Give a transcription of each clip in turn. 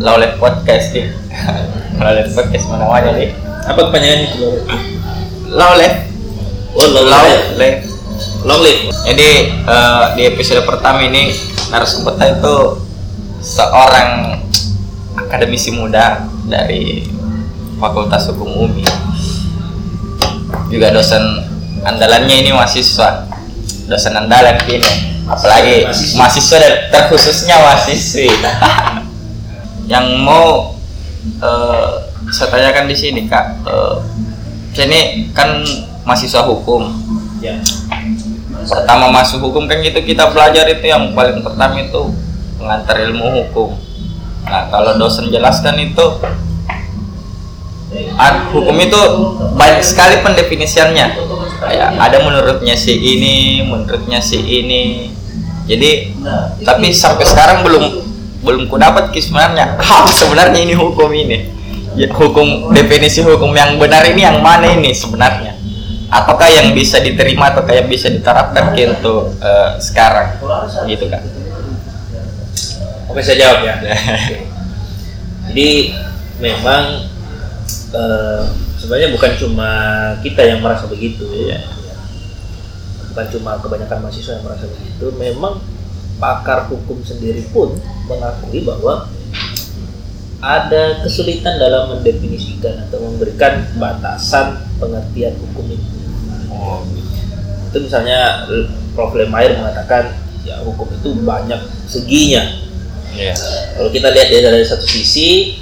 Lawlet Podcast nih. Lawlet Podcast mana namanya nih? Apa kepanjangan itu? Lawlet. Oh, Lawlet. Lawlet. Long live. Jadi eh, di episode pertama ini narasumber kita itu seorang akademisi muda dari Fakultas Hukum UMI. Juga dosen andalannya ini mahasiswa. Dosen andalan ini. Apalagi Mahasiswa. mahasiswa dan terkhususnya mahasiswi. Yang mau eh, saya tanyakan di sini kak, saya ini kan mahasiswa hukum. Ya. pertama masuk hukum kan gitu kita belajar itu yang paling pertama itu mengantar ilmu hukum. Nah kalau dosen jelaskan itu ad- hukum itu banyak sekali pendefinisiannya. Kayak ada menurutnya si ini menurutnya si ini. Jadi tapi sampai sekarang belum belum ku dapat sebenarnya apa sebenarnya ini hukum ini ya, hukum definisi hukum yang benar ini yang mana ini sebenarnya apakah yang bisa diterima atau kayak bisa diterapkan untuk eh, sekarang gitu kan Oke, saya jawab ya. Jadi memang eh, sebenarnya bukan cuma kita yang merasa begitu. Ya. Bukan cuma kebanyakan mahasiswa yang merasa begitu. Memang pakar hukum sendiri pun mengakui bahwa ada kesulitan dalam mendefinisikan atau memberikan batasan pengertian hukum itu. Itu misalnya Prof. Lemair mengatakan ya hukum itu banyak seginya Iya. kalau kita lihat dari, dari satu sisi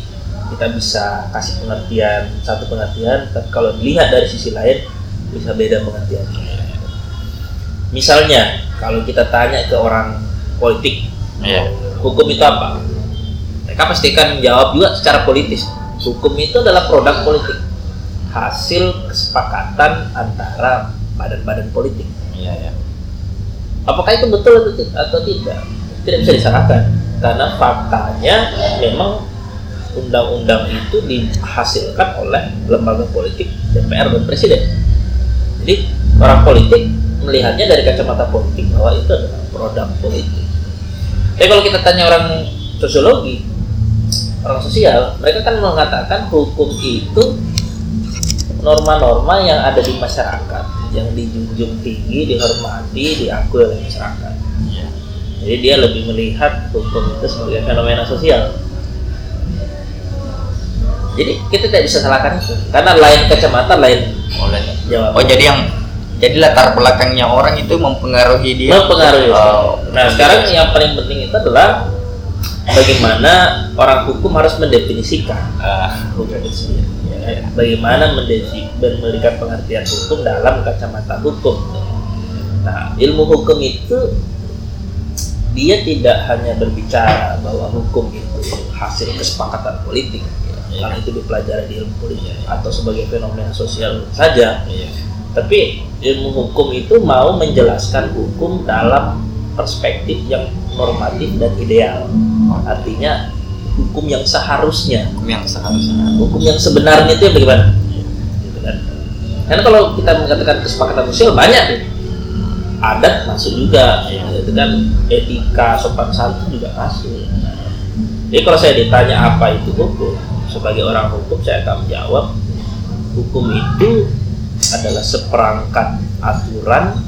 kita bisa kasih pengertian satu pengertian tapi kalau dilihat dari sisi lain bisa beda pengertiannya misalnya kalau kita tanya ke orang politik. Iya. hukum itu apa? Mereka pasti akan menjawab juga secara politis. Hukum itu adalah produk politik. Hasil kesepakatan antara badan-badan politik. Iya, iya. apakah itu betul atau tidak? Tidak bisa disalahkan. Karena faktanya memang undang-undang itu dihasilkan oleh lembaga politik DPR dan presiden. Jadi orang politik melihatnya dari kacamata politik bahwa itu adalah produk politik tapi kalau kita tanya orang sosiologi orang sosial mereka kan mengatakan hukum itu norma-norma yang ada di masyarakat yang dijunjung tinggi, dihormati, diakui oleh masyarakat. Iya. Jadi dia lebih melihat hukum itu sebagai fenomena sosial. Jadi kita tidak bisa salahkan itu karena lain kacamata lain Oleh. jawab. Oh jadi yang jadi latar belakangnya orang itu mempengaruhi dia. mempengaruhi. Oh, nah sekarang yang paling penting itu adalah bagaimana orang hukum harus mendefinisikan Ah, hukum itu sendiri. ya. Bagaimana memberikan pengertian hukum dalam kacamata hukum. Nah, ilmu hukum itu dia tidak hanya berbicara bahwa hukum itu hasil kesepakatan politik, ya. Iya. karena itu dipelajari di ilmu politik atau sebagai fenomena sosial saja. iya. Tapi ilmu hukum itu mau menjelaskan hukum dalam perspektif yang normatif dan ideal. Artinya hukum yang seharusnya Hukum yang seharusnya. hukum yang sebenarnya itu yang bagaimana? Gitu kan. Karena kalau kita mengatakan kesepakatan sosial banyak. Adat masuk juga, itu kan etika sopan santun juga masuk. Jadi kalau saya ditanya apa itu hukum, sebagai orang hukum saya akan menjawab hukum itu adalah seperangkat aturan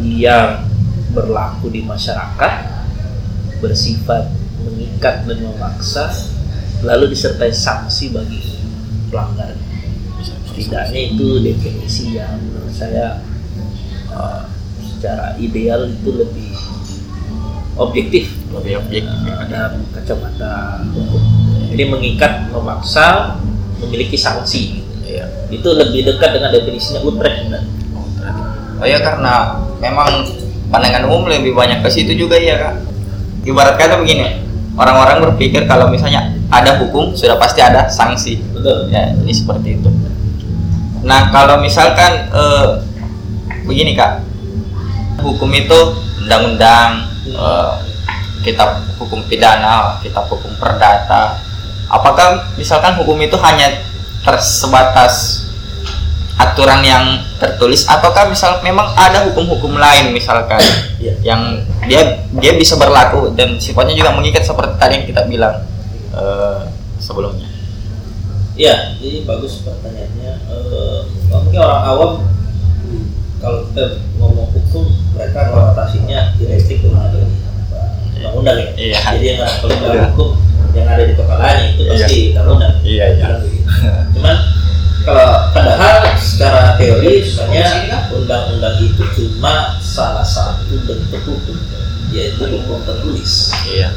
yang berlaku di masyarakat bersifat mengikat dan memaksa lalu disertai sanksi bagi pelanggar. Setidaknya itu definisi yang menurut saya uh, secara ideal itu lebih objektif. Lebih objektif. uh, dalam kacamata hukum. Jadi mengikat memaksa memiliki sanksi Iya. itu lebih dekat dengan definisinya Utrecht sebenarnya. Oh ya karena memang pandangan umum lebih banyak ke situ juga ya kak. Ibarat kata begini, orang-orang berpikir kalau misalnya ada hukum sudah pasti ada sanksi. betul Ya, ini seperti itu. Nah kalau misalkan eh, begini kak, hukum itu undang-undang, eh, kitab hukum pidana, kitab hukum perdata. Apakah misalkan hukum itu hanya tersebatas aturan yang tertulis ataukah misal memang ada hukum-hukum lain misalkan Iya. yang dia dia bisa berlaku dan sifatnya juga mengikat seperti tadi yang kita bilang eh, sebelumnya. Iya, jadi bagus pertanyaannya. Eh, mungkin orang awam kalau kita ngomong hukum, mereka konotasinya direktif dengan ada undang-undang ya. Iya. Jadi yang kalau Iya. hukum yang ada di kepalanya itu Iya. pasti undang-undang. Iya, iya. Bilang begitu. Cuman kalau padahal secara teori sebenarnya undang-undang itu cuma salah satu bentuk hukum yaitu hukum tertulis. Iya.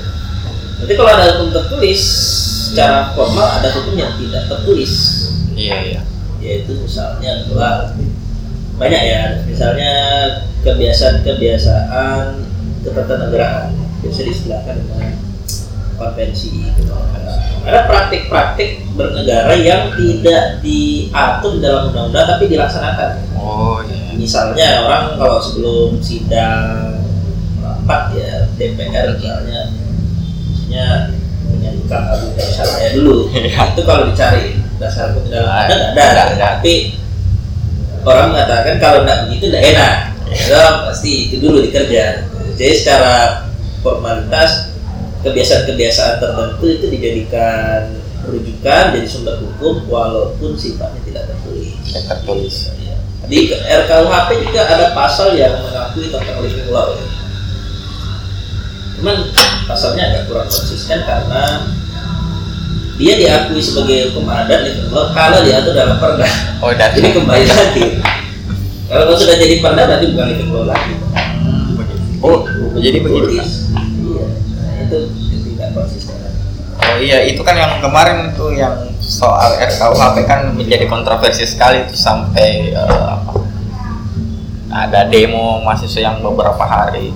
Nanti kalau ada hukum tertulis, secara formal ada hukum yang tidak tertulis, Iya, iya. yaitu misalnya adalah banyak ya, misalnya kebiasaan-kebiasaan ketatanegaraan, biasa disebutkan dengan konvensi. Ada praktik-praktik bernegara yang tidak diatur dalam undang-undang tapi dilaksanakan. Oh, iya. Misalnya orang kalau sebelum sidang rapat ya DPR misalnya, misalnya menyanyikan lagu dasar saya dulu. Iya. Itu kalau dicari dasar hukum dalam ada nggak ada, Nggak ada. Tapi orang mengatakan kalau nggak begitu nggak enak. Ya, pasti itu dulu dikerja. Jadi secara formalitas kebiasaan-kebiasaan tertentu itu dijadikan rujukan jadi sumber hukum walaupun sifatnya tidak tertulis. Tidak tertulis. Di RKUHP juga ada pasal yang mengakui tentang living law. ya. Cuman pasalnya agak kurang konsisten karena dia diakui sebagai hukum adat living law kalau diatur dalam perda. Oh, dan Jadi kembali lagi. Kalau sudah jadi perda berarti bukan living law lagi. Oh, jadi begitu. Iya. Nah, itu tidak konsisten. Oh iya, itu kan yang kemarin itu yang soal RKUHP kan menjadi kontroversi sekali itu sampai apa? Ada demo mahasiswa yang beberapa hari.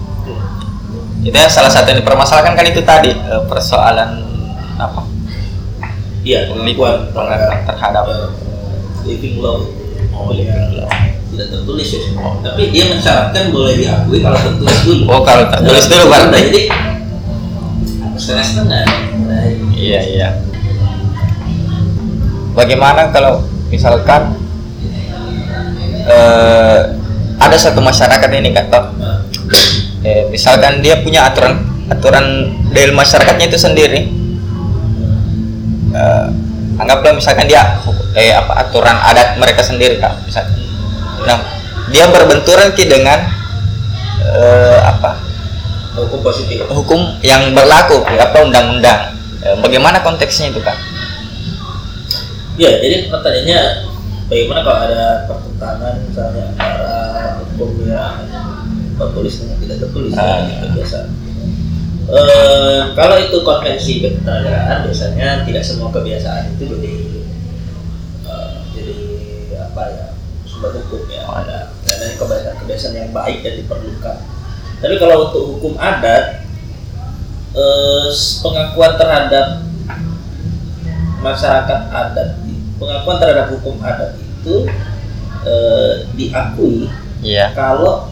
Itu salah satu yang dipermasalahkan kan itu tadi eh, persoalan apa? Iya, pengakuan pengakuan terhadap eh, living law. oh, living law. tidak tertulis ya semua. Tapi dia mensyaratkan boleh diakui kalau tertulis dulu. Oh, kalau tertulis dulu berarti. Jadi setengah-setengah. Nah, Iya iya. Bagaimana kalau misalkan eh, ada satu masyarakat ini nah, eh, misalkan dia punya aturan aturan dari masyarakatnya itu sendiri Eh, anggaplah misalkan dia eh apa aturan adat mereka sendiri kak misalkan. Nah dia berbenturan ki dengan eh, apa hukum positif. hukum yang berlaku apa undang-undang. Bagaimana konteksnya itu kak Ya, jadi pertanyaannya bagaimana kalau ada pertentangan misalnya antara hukum yang tertulis dengan tidak tertulis Ah. ya, itu biasa. Eh, kalau itu konvensi ketenagaan biasanya tidak semua kebiasaan itu jadi eh, jadi apa ya sumber hukum ya Oh. ada ada kebiasaan-kebiasaan yang baik dan diperlukan. Tapi kalau untuk hukum adat eh, pengakuan terhadap masyarakat adat pengakuan terhadap hukum adat itu eh, diakui iya. kalau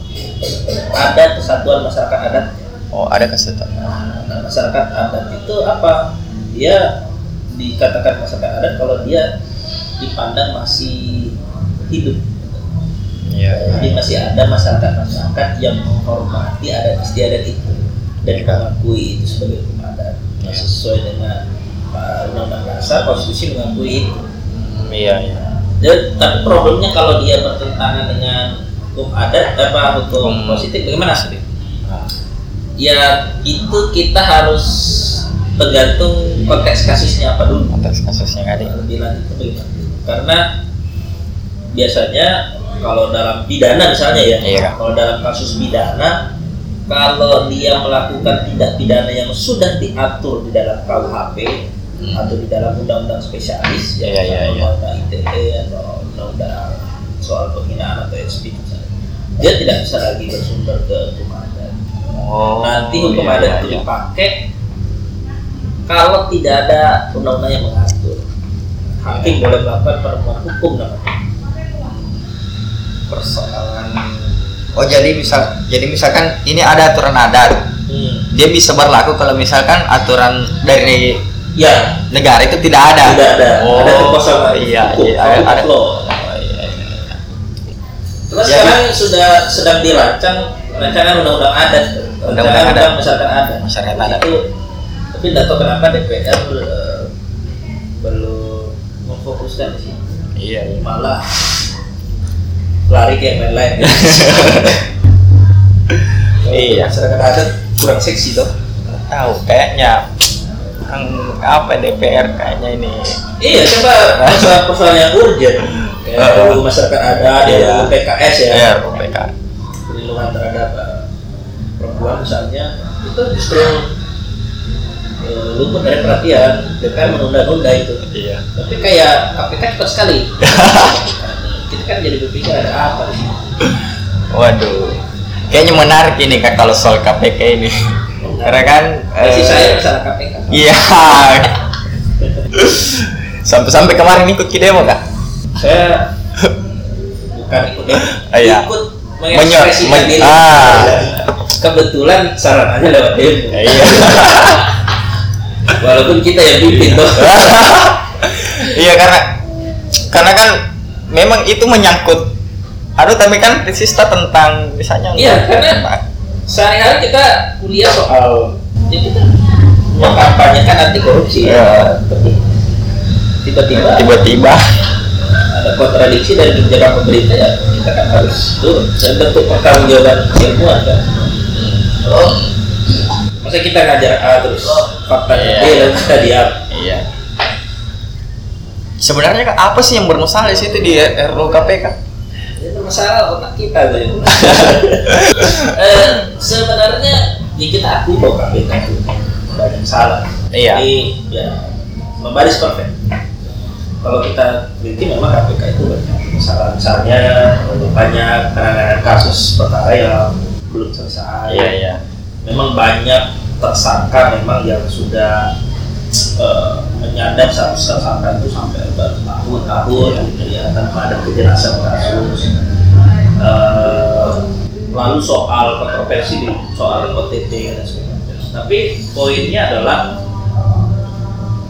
ada kesatuan masyarakat adat. Oh ada kesetujuan nah, masyarakat adat itu apa? Dia dikatakan masyarakat adat kalau dia dipandang masih hidup. Iya. Jadi masih ada masyarakat-masyarakat yang menghormati adat istiadat itu. Dan Iya. mengakui itu sebagai hukum adat. Nah, sesuai dengan uh, undang-undang dasar konstitusi mengakui itu iya iya Jadi, tapi problemnya kalau dia bertentangan dengan hukum adat apa hukum Hukum positif bagaimana sih? Nah, Ya itu kita harus tergantung konteks kasusnya apa dulu. konteks kasusnya ada Lebih lanjut bagaimana? Karena biasanya kalau dalam pidana misalnya ya, Iya. kalau dalam kasus pidana kalau dia melakukan tindak pidana yang sudah diatur di dalam KUHP Hmm. atau di dalam undang-undang spesialis Iya, iya, iya. undang-undang ITE atau undang-undang soal penghinaan atau SP misalnya dia tidak bisa lagi bersumber ke hukum adat oh nanti hukum iya, adat iya, itu iya. dipakai kalau tidak ada undang-undang yang mengatur hakim boleh melakukan pertemuan hukum namanya persoalan oh jadi misal jadi misalkan ini ada aturan adat hmm. dia bisa berlaku kalau misalkan aturan dari ya negara itu tidak ada tidak ada oh ada kekosongan iya hukum, iya ada, hukum ada. law. Oh, iya, iya, iya. Terus Jadi- sekarang sudah sedang dirancang rancangan undang-undang adat, Undang-undang adat. undang masyarakat adat. Masyarakat adat. Itu tapi tidak tahu kenapa DPR eh, belum memfokuskan di sini Iya. iya. malah lari ke yang lain-lain Iya. masyarakat adat kurang seksi toh Tahu kayaknya apa DPR kayaknya ini. iya coba persoalan-persoalan yang urgent kayak Heeh. RUU masyarakat adat Iya. PKS ya Ya, UPK. perlindungan terhadap eh, perempuan misalnya itu justru eh, luput dari perhatian DPR menunda-nunda itu Iya. tapi kayak KPK cepat sekali kita kan jadi berpikir ada apa di sini Waduh. Kayaknya menarik ini kak kalau soal KPK ini. Karena kan eh, saya masalah KPK Iya. Sampai-sampai kemarin ikut ke demo kak? saya bukan ikut demo Ah, iya. ikut mengekspresikan men- diri ah. kebetulan saran aja lewat demo Iya. walaupun kita yang pimpin tuh iya karena karena kan memang itu menyangkut aduh tapi kan sista tentang misalnya Iya, karena- sehari-hari kita kuliah soal ya kita mengkampanyekan anti korupsi Iya. ya tapi tiba-tiba tiba-tiba. ada kontradiksi dari kebijakan pemerintah ya. Kita kan harus turun dan bentuk pertanggungjawaban ilmuwan kan oh. Masa kita ngajar A terus faktanya Iya. B dan kita diam. Iya. Sebenarnya kan apa sih yang bermasalah di situ di RUU KPK itu masalah otak kita tuh eh, sebenarnya ya kita akui bahwa KPK itu banyak salah Iya. Jadi ya membaris perfect. Kalau kita teliti memang KPK itu banyak masalah misalnya banyak penanganan kasus perkara yang belum selesai. iya Memang banyak tersangka memang yang sudah eh, menyadap satu tersangka itu sampai bertahun-tahun gitu ya tanpa ada kejelasan kasus. Eh, lalu soal kontroversi di soal OTT dan sebagainya. Tapi poinnya adalah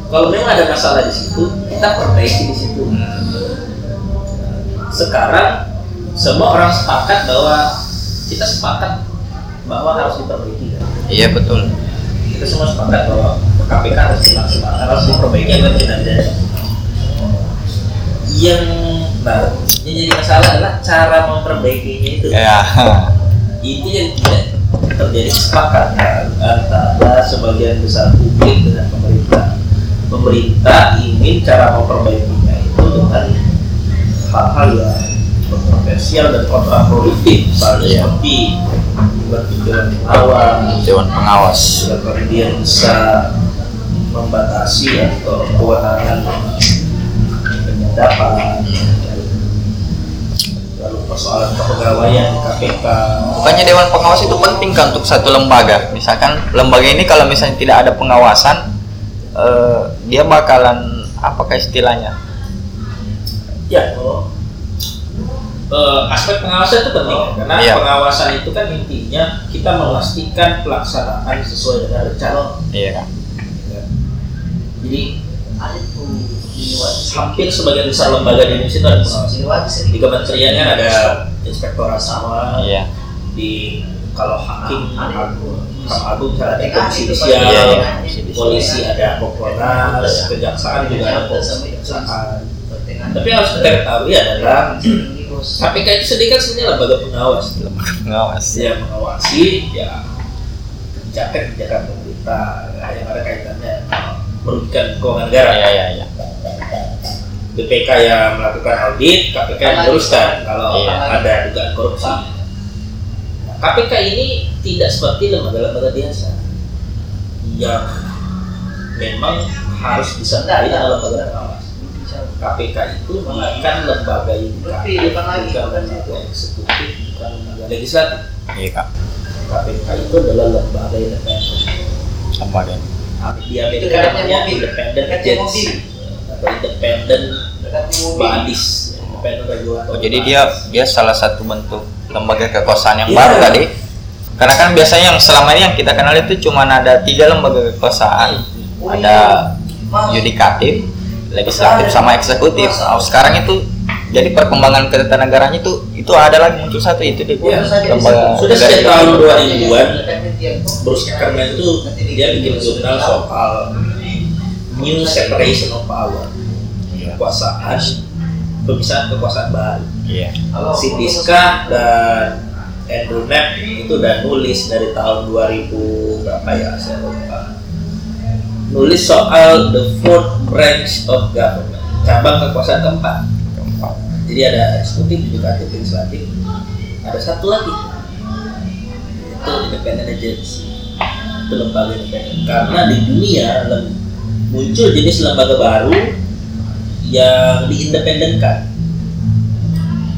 kalau memang ada masalah di situ, kita perbaiki di situ. Sekarang semua orang sepakat bahwa kita sepakat bahwa harus diperbaiki. kan? iya betul Kita semua sepakat bahwa KPK harus dimaksimalkan, harus diperbaiki agar tidak ada yang nah yang jadi masalah adalah cara memperbaikinya itu ya itu yang tidak terjadi kesepakatan antara sebagian besar publik dengan pemerintah. Pemerintah ingin cara memperbaikinya itu dengan hal-hal yang kontroversial dan kontraproduktif, misalnya Iya. seperti bentuk dewan pengawas, Dewan Pengawas kemudian bisa membatasi atau kewenangan penyadapan, persoalan kepegawaian di KPK, Bukannya Dewan Pengawas itu penting kan untuk satu lembaga. Misalkan lembaga ini kalau misalnya tidak ada pengawasan, eh, dia bakalan apakah istilahnya? Ya, oh. Eh, aspek pengawasan itu penting karena Iya. pengawasan itu kan intinya kita memastikan pelaksanaan sesuai dengan rencana. Iya? Jadi hampir sebagian besar lembaga di Indonesia itu ada pengawasan. Di kementerian kan ada inspektorat sama, Iya. di kalau hakim Hakam agung misalnya ada komisi judisial, Iya, iya. polisi ada kompolnas, kejaksaan juga ada kejaksaan. Tapi harus kita ketahui adalah KPK itu sendiri kan sebenarnya lembaga pengawas Lembaga pengawas. yang mengawasi ya kebijakan-kebijakan pemerintah ya, yang ada kaitannya merugikan keuangan negara. Iya iya iya. BPK yang melakukan audit, KPK yang meluruskan kalau Iya. ada dugaan korupsi. Nah, KPK ini tidak seperti lembaga-lembaga biasa yang memang harus bisa dengan lembaga pengawas. KPK itu bukan lembaga yudikatif, bukan lembaga eksekutif, bukan lembaga legislatif. Iya kak. KPK itu adalah lembaga independen. Lembaga. Di Amerika namanya independent agency independent bodies, independent regulator. Oh, jadi dia dia salah satu bentuk lembaga kekuasaan yang Iya. baru tadi. Karena kan biasanya yang selama ini yang kita kenal itu cuma ada tiga lembaga kekuasaan. Ada yudikatif, legislatif sama eksekutif. Oh, sekarang itu jadi perkembangan ketatanegaraan itu itu ada lagi muncul satu itu di Ya, lembaga sudah sejak tahun 2000-an Bruce Ackerman itu dia bikin jurnal soal new separation of power. Kekuasaan pemisahan kekuasaan baru. Iya. si Diska dan Andrew Knapp itu udah nulis dari tahun 2000 berapa ya saya lupa. Nulis soal the fourth branch of government cabang kekuasaan keempat. Jadi ada eksekutif, yudikatif, legislatif. Ada satu lagi. Itu independent agency. Itu lembaga independen. Karena di dunia lem- muncul jenis lembaga baru yang diindependenkan.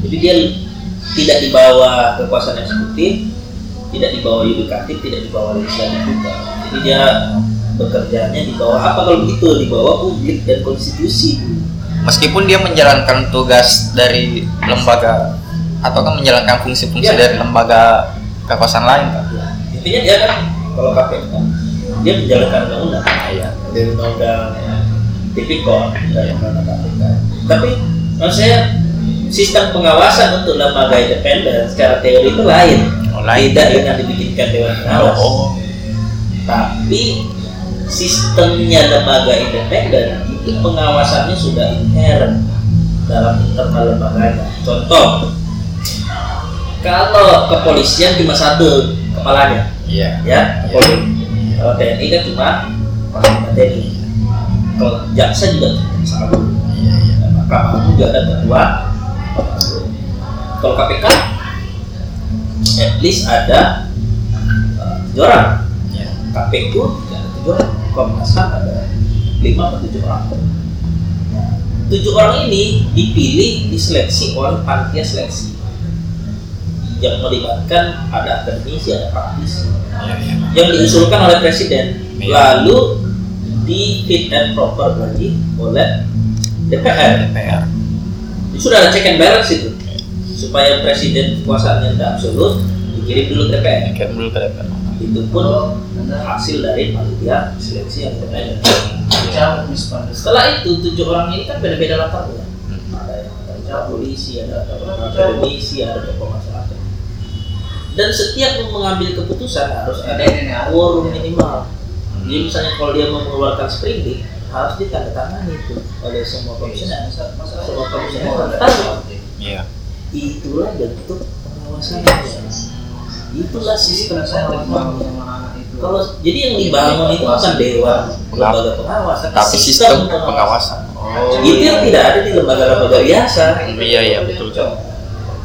Jadi dia tidak di bawah kekuasaan eksekutif tidak di bawah yudikatif tidak di bawah legislatif juga. Jadi dia bekerjanya di bawah apa kalau begitu? Di bawah publik dan konstitusi. Meskipun dia menjalankan tugas dari lembaga atau kan menjalankan fungsi-fungsi Iya. dari lembaga kekuasaan lain kan? Ya, intinya dia kan kalau KPK dia menjalankan undang-undang. Iya. dari undang-undang tipikor dari undang-undang KPK tapi saya sistem pengawasan untuk lembaga independen secara teori itu lain. Oh, lain. tidak dengan dibikinkan dewan pengawas. Oh, tapi sistemnya lembaga independen itu pengawasannya sudah inherent dalam internal lembaganya. Contoh kalau kepolisian cuma satu kepalanya iya. ya Polri kalau TNI kan cuma Panglima TNI kalau jaksa juga satu. Iya, iya. dan mahkamah juga ada ketua kalau KPK at least ada uh, tujuh orang. Iya. KPU juga ada tujuh orang. Komnas HAM ada lima atau tujuh orang. Nah, tujuh orang ini dipilih diseleksi oleh panitia seleksi yang melibatkan ada akademisi ada praktisi Iya, iya. yang diusulkan oleh presiden. Iya. lalu di fit and proper lagi oleh DPR DPR. Itu sudah ada check and balance itu. Supaya presiden kekuasaannya tidak absolut dikirim dulu ke DPR Kayak dulu ke DPR. itu pun hasil dari panitia seleksi yang independen setelah itu tujuh orang ini kan beda-beda latarnya ada yang latar polisi ada latar akademisi ada tokoh masyarakat dan setiap mengambil keputusan harus ada quorum minimal. Jadi misalnya kalau dia mau mengeluarkan sprindik harus ditandatangani itu oleh semua komisioner. Semua komisioner tanda tangan. Iya. itulah bentuk pengawasannya itulah sistem pengawasan. kalau jadi yang dibangun itu bukan dewan lembaga pengawas Tapi sistem pengawasan. Oh. itu yang tidak ada di lembaga-lembaga biasa. Iya, iya, betul.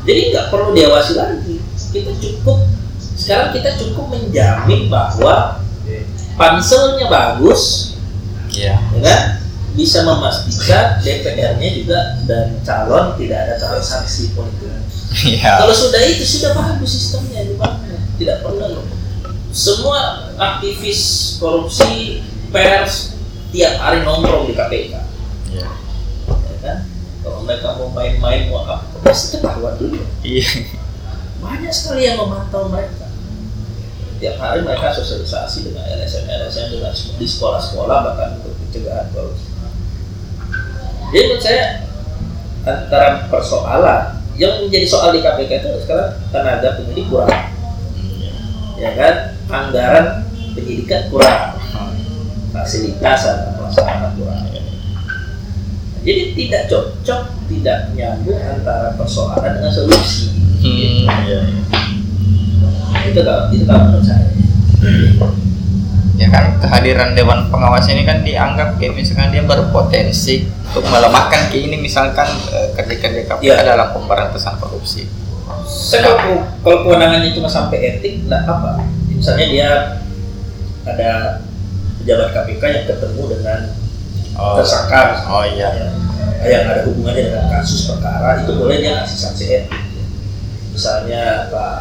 jadi nggak perlu diawasi lagi kita cukup. Sekarang kita cukup menjamin bahwa panselnya bagus Iya. ya kan? Bisa memastikan DPR-nya juga dan calon tidak ada transaksi politik. Iya. kalau sudah itu sudah bagus sistemnya dibangun tidak perlu semua aktivis korupsi pers tiap hari nongkrong di KPK Iya. ya kan? Kalau mereka mau main-main mau apa? Pasti ketahuan dulu. Iya. Banyak sekali yang memantau mereka. Tiap hari mereka sosialisasi dengan LSM LSM dengan di sekolah-sekolah bahkan untuk pencegahan korupsi. Jadi menurut saya antara persoalan yang menjadi soal di KPK itu sekarang tenaga penyidik kurang. Ya kan? Anggaran penyidikan kurang. Fasilitas dan pelaksanaan kurang. Jadi tidak cocok tidak nyambung antara persoalan dengan solusi Hmm, iya, iya. itu kalau itu kalau menurut saya Ya kan kehadiran dewan pengawas ini kan dianggap kayak misalkan dia berpotensi untuk melemahkan kayak ini misalkan eh, kerja-kerja KPK Iya. dalam pemberantasan korupsi. saya kalau, kalau kewenangannya cuma sampai etik nggak apa misalnya dia ada pejabat KPK yang ketemu dengan Oh, tersangka oh iya. yang, yang ada hubungannya dengan kasus perkara itu boleh dia kasih sanksi etik misalnya Pak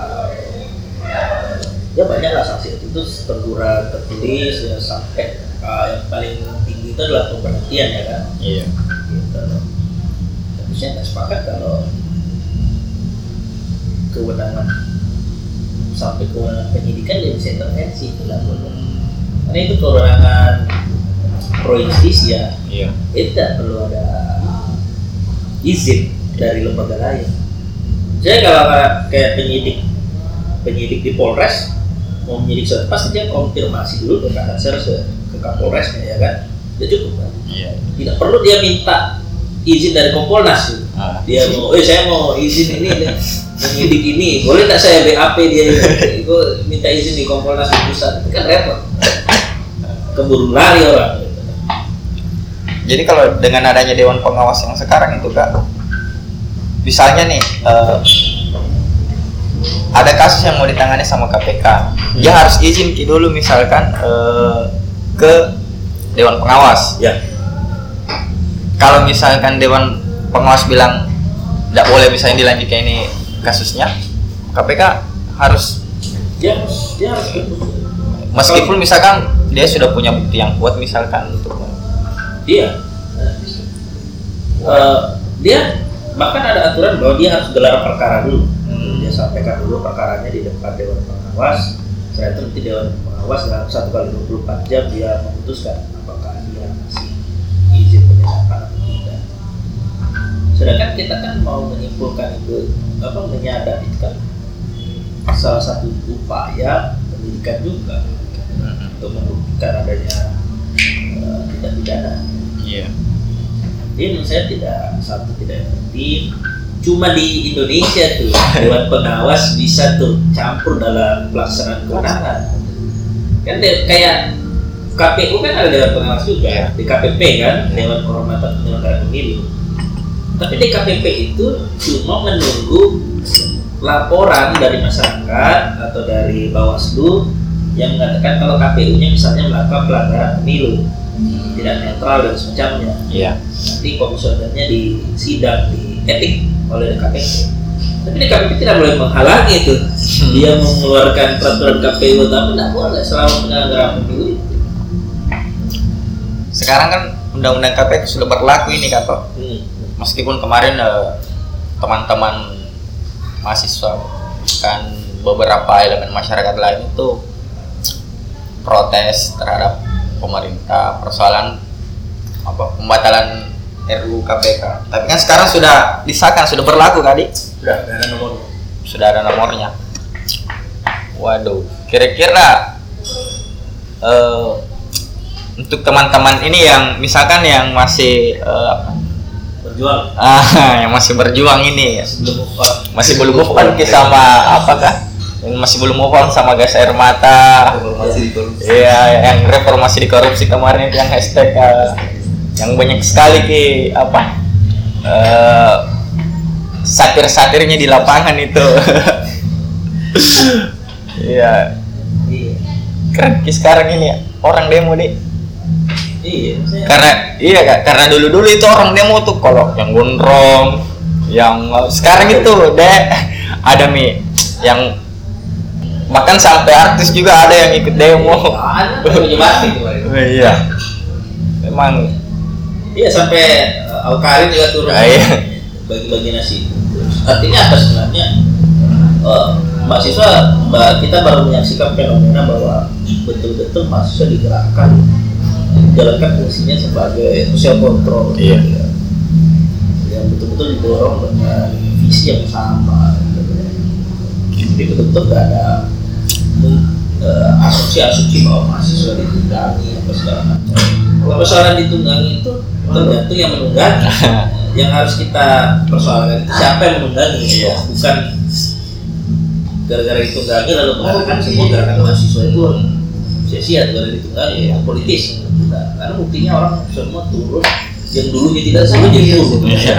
ya banyak lah sanksi itu teguran tertulis ya sampai uh, yang paling tinggi itu adalah pemberhentian ya kan Iya. gitu. Tapi saya nggak sepakat kalau kewenangan sampai kewenangan penyidikan dia bisa intervensi itu boleh. Karena itu kewenangan pro justisia Iya. itu tidak perlu ada izin dari lembaga lain. Saya kalau kayak penyidik penyidik di Polres mau menyidik sesuatu pasti dia konfirmasi dulu ke Kasar ke Kapolresnya ya kan? Ya cukup kan? Iya. tidak perlu dia minta izin dari Kompolnas. Gitu. Ah. dia mau eh saya mau izin ini deh, menyidik ini. Boleh tak saya BAP dia itu minta izin di Kompolnas di pusat. Itu kan repot. Keburu lari orang. Jadi kalau dengan adanya dewan pengawas yang sekarang itu kak, misalnya nih eh, ada kasus yang mau ditangani sama KPK, dia harus izin ki dulu misalkan eh, ke dewan pengawas. ya. Kalau misalkan dewan pengawas bilang tidak boleh misalnya dilanjutkan ini kasusnya, KPK harus dia harus dia harus meskipun misalkan dia sudah punya bukti yang kuat misalkan untuk dia Eh, dia bahkan ada aturan bahwa dia harus gelar perkara dulu. Dia sampaikan dulu perkaranya di depan dewan pengawas. Setelah itu nanti dewan pengawas dalam satu kali 24 jam dia memutuskan apakah dia masih izin penyadapan atau tidak. Sedangkan kita kan mau menyimpulkan itu apa menyadap itu kan salah satu upaya pendidikan juga untuk membuktikan adanya eh, tindak pidana. Iya. Jadi menurut saya tidak satu tidak efektif cuma di Indonesia tuh dewan pengawas bisa tuh campur dalam pelaksanaan kewenangan. Kan kayak KPU kan ada dewan pengawas juga Iya. di KPP kan dewan kehormatan penyelenggara pemilu. Tapi DKPP itu cuma menunggu laporan dari masyarakat atau dari Bawaslu yang mengatakan kalau KPU-nya misalnya melakukan pelanggaran pemilu tidak netral dan semacamnya. Iya. nanti komisionernya di sidang di etik oleh DKPP tapi DKPP tidak boleh menghalangi itu. Dia mengeluarkan peraturan KPU tapi tidak boleh selama penyelenggaraan pemilu. Itu Sekarang kan undang-undang KPK sudah berlaku ini kak hmm. meskipun kemarin eh, teman-teman mahasiswa kan beberapa elemen masyarakat lain itu protes terhadap pemerintah. Persoalan apa pembatalan RUU KPK. Tapi kan sekarang sudah disahkan, sudah berlaku kali, sudah ada nomor sudah ada nomornya. Waduh, kira-kira eh, untuk teman-teman ini yang misalkan yang masih apa, berjuang. Ah, yang masih berjuang ini masih belum move on sama apakah yang masih belum move on sama gas air mata. Reformasi di korupsi. iya yang reformasi di korupsi kemarin itu yang hashtag eh, yang banyak sekali ki apa eh satir-satirnya di lapangan itu. Iya. Iya. Keren ki sekarang ini ya, orang demo deh iya karena iya kak. Karena dulu dulu itu orang demo tuh kalau yang gondrong yang sekarang itu deh ada mi yang bahkan sampai artis juga ada yang ikut demo ada pejabat itu. Oh, iya memang iya sampai uh, Alkarin juga turun Ah, iya. bagi-bagi nasi artinya apa sebenarnya Eh, mahasiswa ba- kita baru menyaksikan fenomena bahwa betul-betul mahasiswa digerakkan menjalankan fungsinya sebagai social control Iya. ya. yang betul-betul didorong dengan visi yang sama. Jadi betul-betul gak ada eh, asumsi-asumsi bahwa mahasiswa ditunggangi apa segala macam. Kalau persoalan ditunggangi itu tergantung yang menunggangi. Yang harus kita persoalkan itu siapa yang menunggangi? Iya. bukan gara-gara ditunggangi lalu mengatakan semua gerakan mahasiswa itu sia-sia gara ditunggangi. Iya. politis. Nah, karena buktinya orang semua turun. Yang dulunya tidak sama jadi turun. Iya.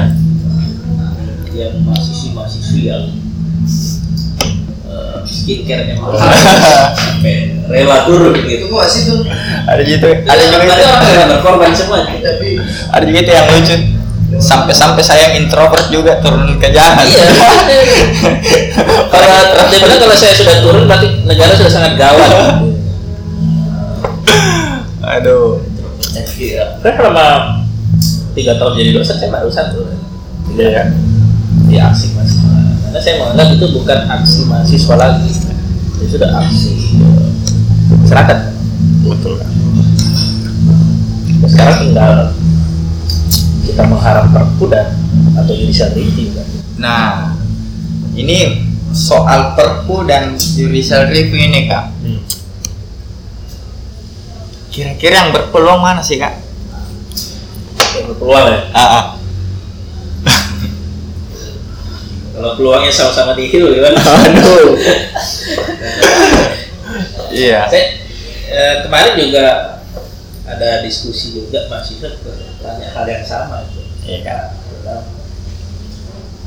yang mahasiswi-mahasiswi yang skincare-nya mahal. Sampai rela turun Itu gitu. Kok masih tuh. ada gitu ada juga itu orang berkorban semua. Tapi ada juga itu yang lucu. Sampai sampai saya yang introvert juga turun ke jalan. Iya. Kalau dia bilang kalau saya sudah turun berarti negara sudah sangat gawat. Aduh. Iya. Saya selama tiga tahun jadi dosen saya barusan turun. iya di aksi mas karena saya menganggap itu bukan aksi mahasiswa lagi. Itu sudah aksi. Masyarakat. Betul. Kan sekarang tinggal kita mengharap perpu dan atau judicial review kan? Nah, ini soal perpu dan judicial review ini kak. Kira-kira yang berpeluang mana sih kak? yang berpeluang ya? Ah, ah. Kalau peluangnya sama-sama nihil gimana Aduh. Iya. saya eh, kemarin juga ada diskusi juga mahasiswa tanya hal yang sama itu Iya kak.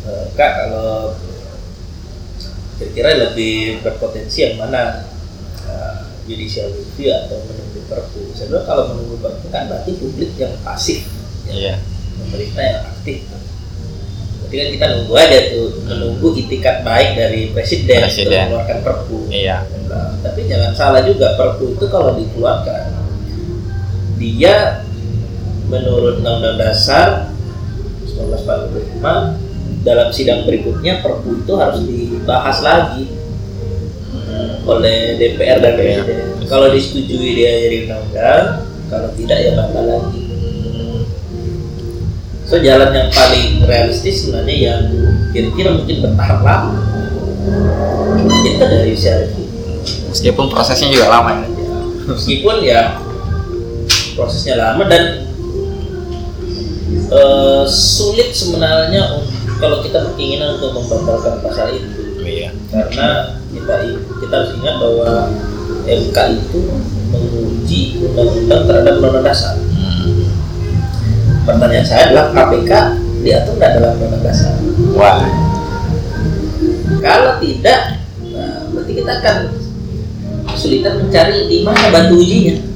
"Eh, kak kalau kira-kira lebih berpotensi yang mana eh, judicial review atau menunggu perpu saya bilang kalau menunggu perpu kan berarti publik yang pasif Iya. pemerintah yang aktif berarti kan kita nunggu aja tuh menunggu itikat baik dari presiden, untuk Presiden. mengeluarkan perpu Iya. Nah, tapi jangan salah juga perpu itu kalau dikeluarkan dia menurut Undang-Undang Dasar 1945 dalam sidang berikutnya perpu itu harus dibahas lagi oleh DPR dan Iya. Presiden. Kalau disetujui dia jadi undang-undang, kalau tidak ya batal lagi. So jalan yang paling realistis sebenarnya yang kira-kira mungkin bertahap lama. Itu dari usia Meskipun prosesnya juga lama ya. meskipun ya prosesnya lama dan eh, sulit sebenarnya kalau kita berkeinginan untuk membatalkan pasal itu Iya. karena kita kita harus ingat bahwa MK itu menguji undang-undang terhadap undang-undang dasar. Hmm. Pertanyaan saya adalah KPK diatur nggak dalam undang-undang dasar? Wah. Kalau tidak, nah, berarti kita akan kesulitan mencari di mana batu ujinya.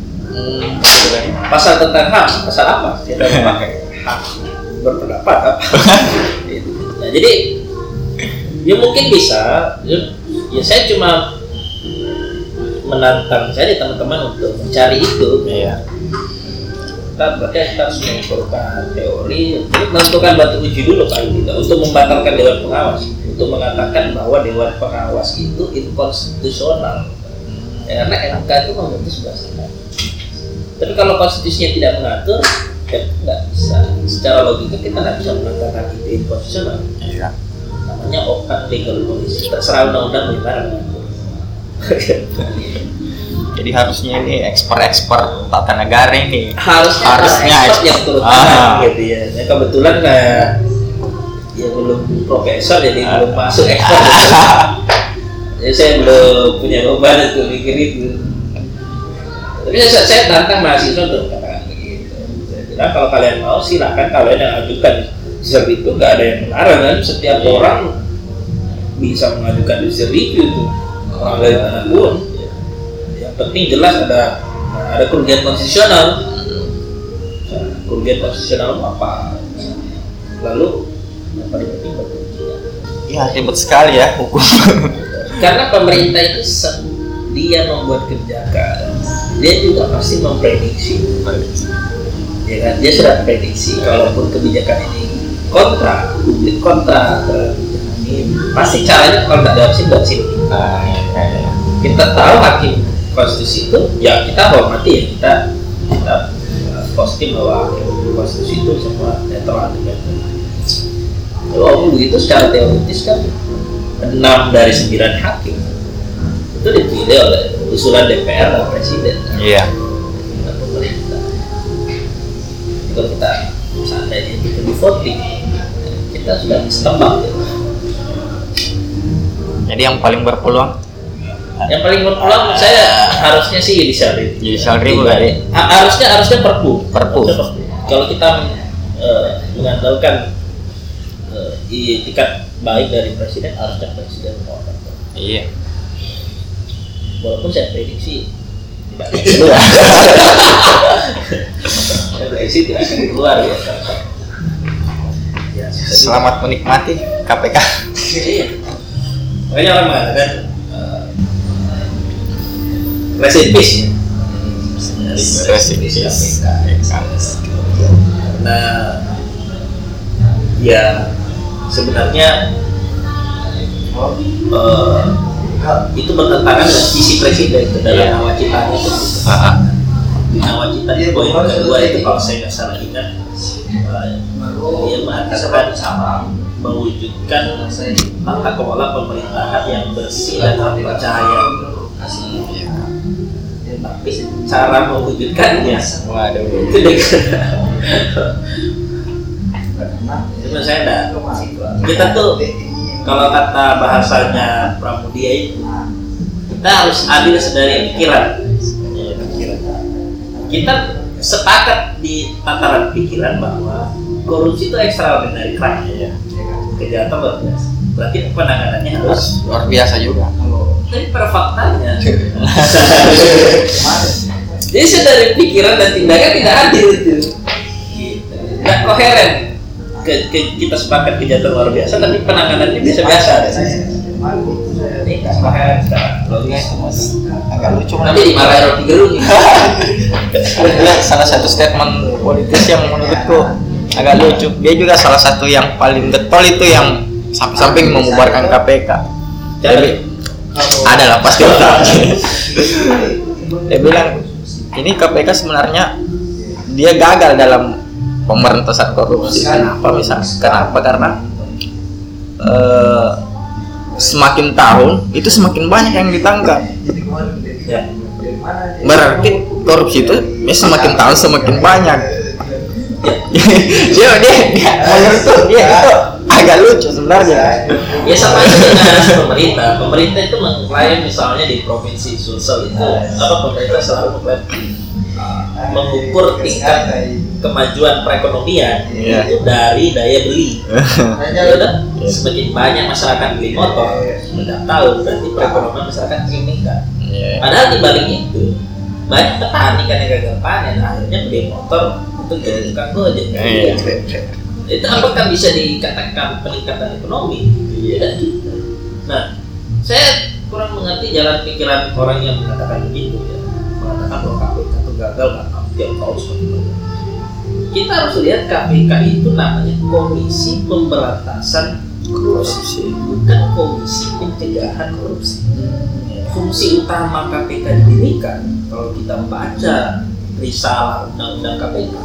pasal tentang hak pasal apa kita pakai hak berpendapat apa nah jadi ya mungkin bisa ya, ya saya cuma menantang saja teman-teman untuk mencari itu Iya. Kita berarti kita harus mengumpulkan teori untuk menentukan batu uji dulu paling tidak untuk membatalkan dewan pengawas untuk mengatakan bahwa dewan pengawas itu inkonstitusional. Ya, karena MK itu memutus berdasarkan tapi kalau konstitusinya tidak mengatur ya nggak bisa. Secara logika kita nggak bisa mengatakan itu inkonstitusional. Iya. namanya open legal policy terserah undang-undang bagaimana mengatur Jadi harusnya ini ekspor-ekspor tata negara ini. harusnya Harusnya expert yang turun Ah. tangan gitu ya. Nah, kebetulan kayak ya belum profesor jadi Ah. belum masuk ekspor. gitu. jadi saya belum punya beban untuk mikir itu. Tapi saya, saya tantang mahasiswa untuk katakan begitu. Saya bilang kalau kalian mau silakan kalian yang ajukan judicial itu nggak ada yang melarang kan setiap Iya. orang bisa mengajukan judicial review itu orang dari mana pun. Yang penting jelas ada ada kerugian konstitusional Nah, kerugian konstitusional itu apa lalu yang paling penting ujinya. Iya ribet sekali ya hukum. karena pemerintah itu dia membuat kebijakan dia juga pasti memprediksi ya kan dia sudah prediksi kalaupun kebijakan ini kontra kontra terhadap pasti caranya kalau sini Nah, iya, iya. kita tahu hakim konstitusi itu ya kita hormati ya kita kita uh, positif bahwa konstitusi itu semua netral independen. Walaupun begitu secara teoritis kan enam dari sembilan hakim itu dipilih oleh usulan DPR dan Presiden Iya. dan pemerintah. Kalau kita seandainya itu di voting kita sudah setembak ya. Jadi yang paling berpeluang yang paling berpeluang saya harusnya sih judicial review. Judicial review kali. Ha- harusnya harusnya perpu. Perpu. Kalau kita eh, mengandalkan eh, itikat baik dari presiden, harusnya presiden mengeluarkan. Iya. Walaupun saya prediksi tidak akan keluar. saya prediksi tidak akan keluar ya. Selamat menikmati KPK. Iya. Makanya orang mengatakan uh, rest in peace ya. Rest in peace. Karena ya sebenarnya uh, itu bertentangan dengan visi presiden itu dalam Iya. nawacitanya itu. Ah, ah. Di nawacita itu poin kedua itu kalau saya nggak salah ingat dia mengatakan mewujudkan tata kelola pemerintahan yang bersih dan terpercaya. Tapi cara mewujudkannya Waduh. itu dengan Cuma saya enggak. Kita tuh kalau kata bahasanya Pramudia itu kita harus adil sedari pikiran. Kita sepakat di tataran pikiran bahwa korupsi itu extraordinary crime. Kejahatan luar biasa. Berarti penanganannya harus Luar biasa juga. tapi pada faktanya. Jadi sedari pikiran dan tindakan tidak adil itu. Gitu. nggak koheren. Ke, ke- kita sepakat kejahatan luar biasa tapi penanganannya biasa-biasa ini nggak koheren sekarang Agak lucu nanti dimarahin roti gerung salah satu statement politis yang menurutku agak lucu. Dia juga salah satu yang paling getol itu yang sampai-sampai membubarkan KPK. Jadi ada lah pasti. Dia bilang ini KPK sebenarnya dia gagal dalam pemberantasan korupsi. Kenapa misal? Kenapa? Karena eh, semakin tahun itu semakin banyak yang ditangkap. Berarti korupsi itu ya semakin tahun semakin banyak. dia dia. Dia menurutku dia itu. Agak lucu sebenarnya. ya sama aja dengan pemerintah. Pemerintah itu mengklaim misalnya di provinsi Sulsel itu apa pemerintah selalu mengklaim uh, mengukur tingkat kemajuan perekonomian Iya. itu dari daya beli. Ya udah semakin banyak masyarakat beli motor sudah tahu berarti perekonomian masyarakat semakin meningkat. Iya. padahal di balik itu banyak petani kan yang gagal panen akhirnya beli motor untuk jadi tukang gojek Iya. itu apakah bisa dikatakan peningkatan ekonomi? Tidak gitu. Nah, saya kurang mengerti jalan pikiran orang yang mengatakan begitu ya, mengatakan bahwa KPK itu gagal karena tiap tahun semakin banyak. Kita harus lihat KPK itu namanya Komisi Pemberantasan Korupsi, bukan Komisi Pencegahan Korupsi. Fungsi utama KPK didirikan kalau kita baca risalah undang-undang KPK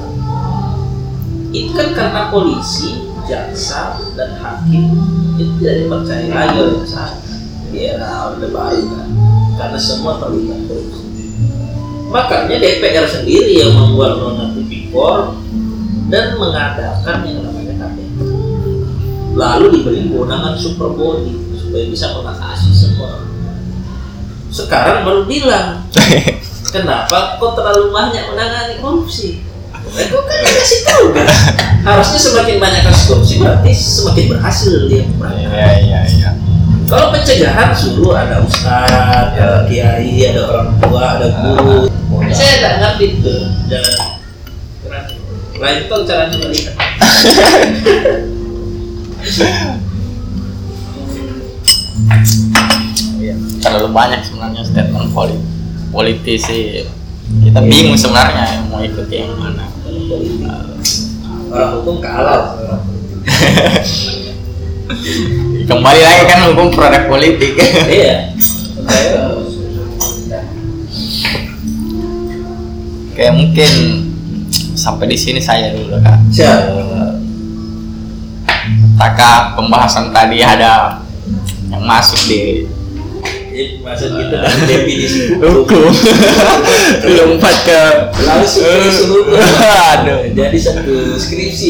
itu kan karena polisi, jaksa, dan hakim itu tidak dipercaya lagi oleh masyarakat di era Orde Baru kan karena semua terlibat korupsi. Makanya DPR sendiri yang membuat undang tipikor dan mengadakan yang namanya KPK. Lalu diberi kewenangan super body supaya bisa mengatasi semua. Sekarang baru bilang kenapa kok terlalu banyak menangani korupsi? Mereka kan dikasih tahu kan. Harusnya semakin banyak kasus korupsi berarti semakin berhasil dia. Iya iya iya. Kalau pencegahan suruh ada ustadz, ada kiai, ada orang tua, ada guru. Saya nggak ngerti itu jalan lain tuh caranya melihat. Iya. Terlalu banyak sebenarnya statement poli- politisi. Kita bingung sebenarnya mau ikut yang mana. Orang hukum kalah. Kembali lagi kan hukum produk politik. Iya. Saya Kayak mungkin sampai di sini saya dulu kak. Siap. Taka pembahasan tadi ada yang masuk di Jadi maksud kita dari definisi hukum. Lompat ke Lalu skripsi hukum. aduh. Jadi satu skripsi